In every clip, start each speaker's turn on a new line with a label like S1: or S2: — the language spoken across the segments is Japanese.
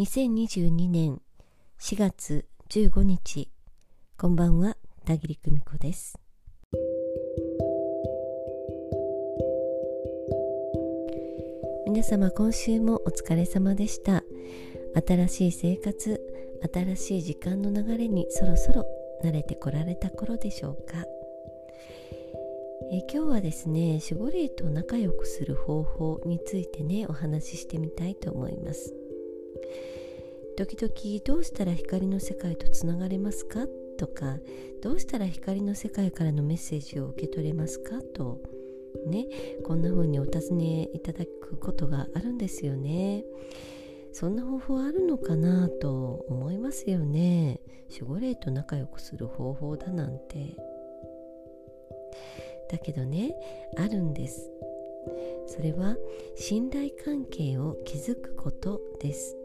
S1: 2022年4月15日こんばんは田切久美子です。皆様今週もお疲れ様でした。新しい生活新しい時間の流れにそろそろ慣れてこられた頃でしょうか。え今日はですね守護霊と仲良くする方法についてねお話ししてみたいと思います。時々どうしたら光の世界とつながれますか？とかどうしたら光の世界からのメッセージを受け取れますか？とねこんな風にお尋ねいただくことがあるんですよね。そんな方法あるのかなと思いますよね。守護霊と仲良くする方法だなんて。だけどねあるんです。それは信頼関係を築くことです。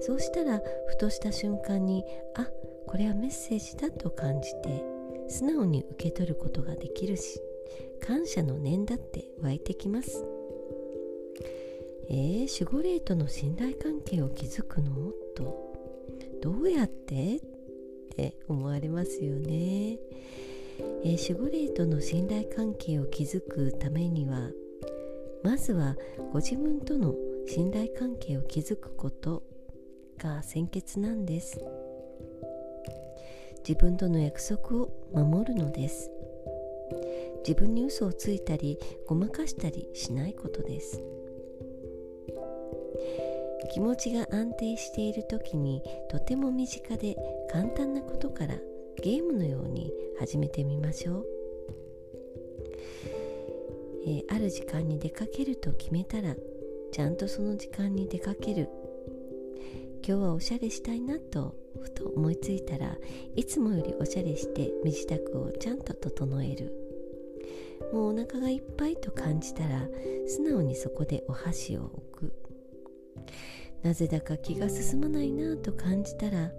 S1: そうしたらふとした瞬間にあこれはメッセージだと感じて素直に受け取ることができるし感謝の念だって湧いてきますえー、守護霊との信頼関係を築くの？とどうやって？って思われますよね、えー、守護霊との信頼関係を築くためにはまずはご自分との信頼関係を築くこと。が先決なんです。自分との約束を守るのです。自分に嘘をついたりごまかしたりしないことです。気持ちが安定している時にとても身近で簡単なことからゲームのように始めてみましょう、えー、ある時間に出かけると決めたらちゃんとその時間に出かける今日はおしゃれしたいなとふと思いついたらいつもよりおしゃれして身支度をちゃんと整える。もうお腹がいっぱいと感じたら素直にそこでお箸を置く。なぜだか気が進まないなと感じたら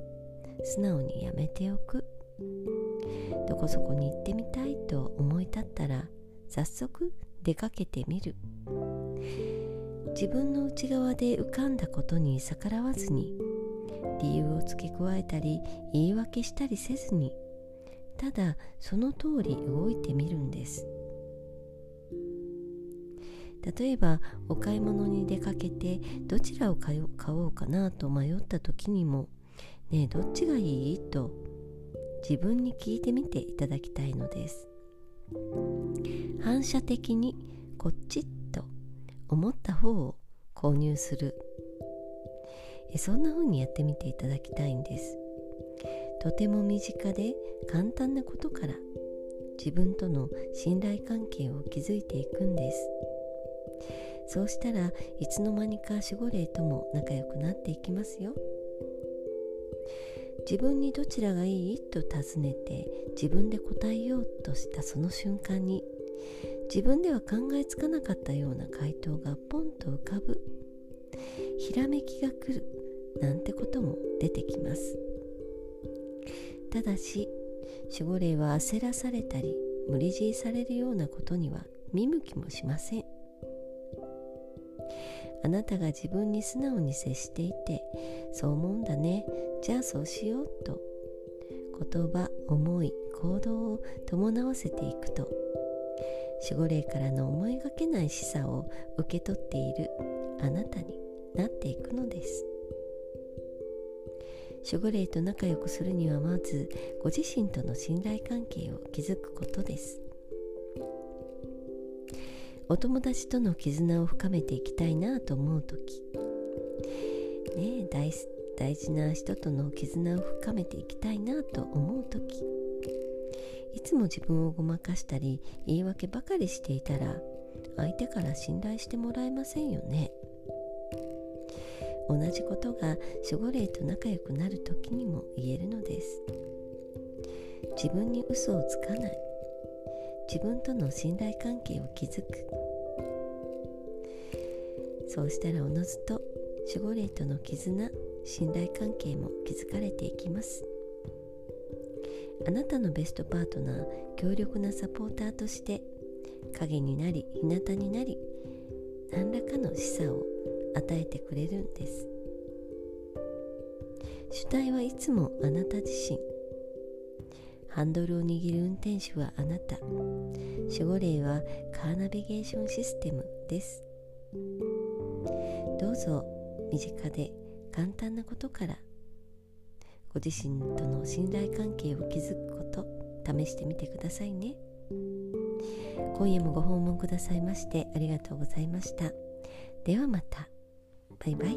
S1: 素直にやめておく。どこそこに行ってみたいと思い立ったら早速出かけてみる。自分の内側で浮かんだことに逆らわずに理由を付け加えたり言い訳したりせずにただその通り動いてみるんです例えばお買い物に出かけてどちらを買おうかなと迷った時にも「ねえどっちがいい?」と自分に聞いてみていただきたいのです反射的にこっち思った方を購入する。そんな風にやってみていただきたいんです。とても身近で簡単なことから自分との信頼関係を築いていくんです。そうしたらいつの間にか守護霊とも仲良くなっていきますよ。自分にどちらがいい？と尋ねて自分で答えようとしたその瞬間に自分では考えつかなかったような回答がポンと浮かぶ。ひらめきが来るなんてことも出てきます。ただし守護霊は焦らされたり無理強いされるようなことには見向きもしません。あなたが自分に素直に接していてそう思うんだね。じゃあそうしようと。言葉思い行動を伴わせていくと守護霊からの思いがけない示唆を受け取っているあなたになっていくのです。守護霊と仲良くするにはまずご自身との信頼関係を築くことです。お友達との絆を深めていきたいなと思う時ね大大事な人との絆を深めていきたいなと思う時つも自分をごまかしたり言い訳ばかりしていたら相手から信頼してもらえませんよね。同じことが守護霊と仲良くなる時にも言えるのです。自分に嘘をつかない。自分との信頼関係を築く。そうしたらおのずと守護霊との絆信頼関係も築かれていきます。あなたのベストパートナー強力なサポーターとして影になり日向になり何らかの示唆を与えてくれるんです。主体はいつもあなた自身。ハンドルを握る運転手はあなた。守護霊はカーナビゲーションシステムです。どうぞ身近で簡単なことからご自身との信頼関係を築くこと試してみてくださいね。今夜もご訪問くださいましてありがとうございました。ではまた。バイバイ。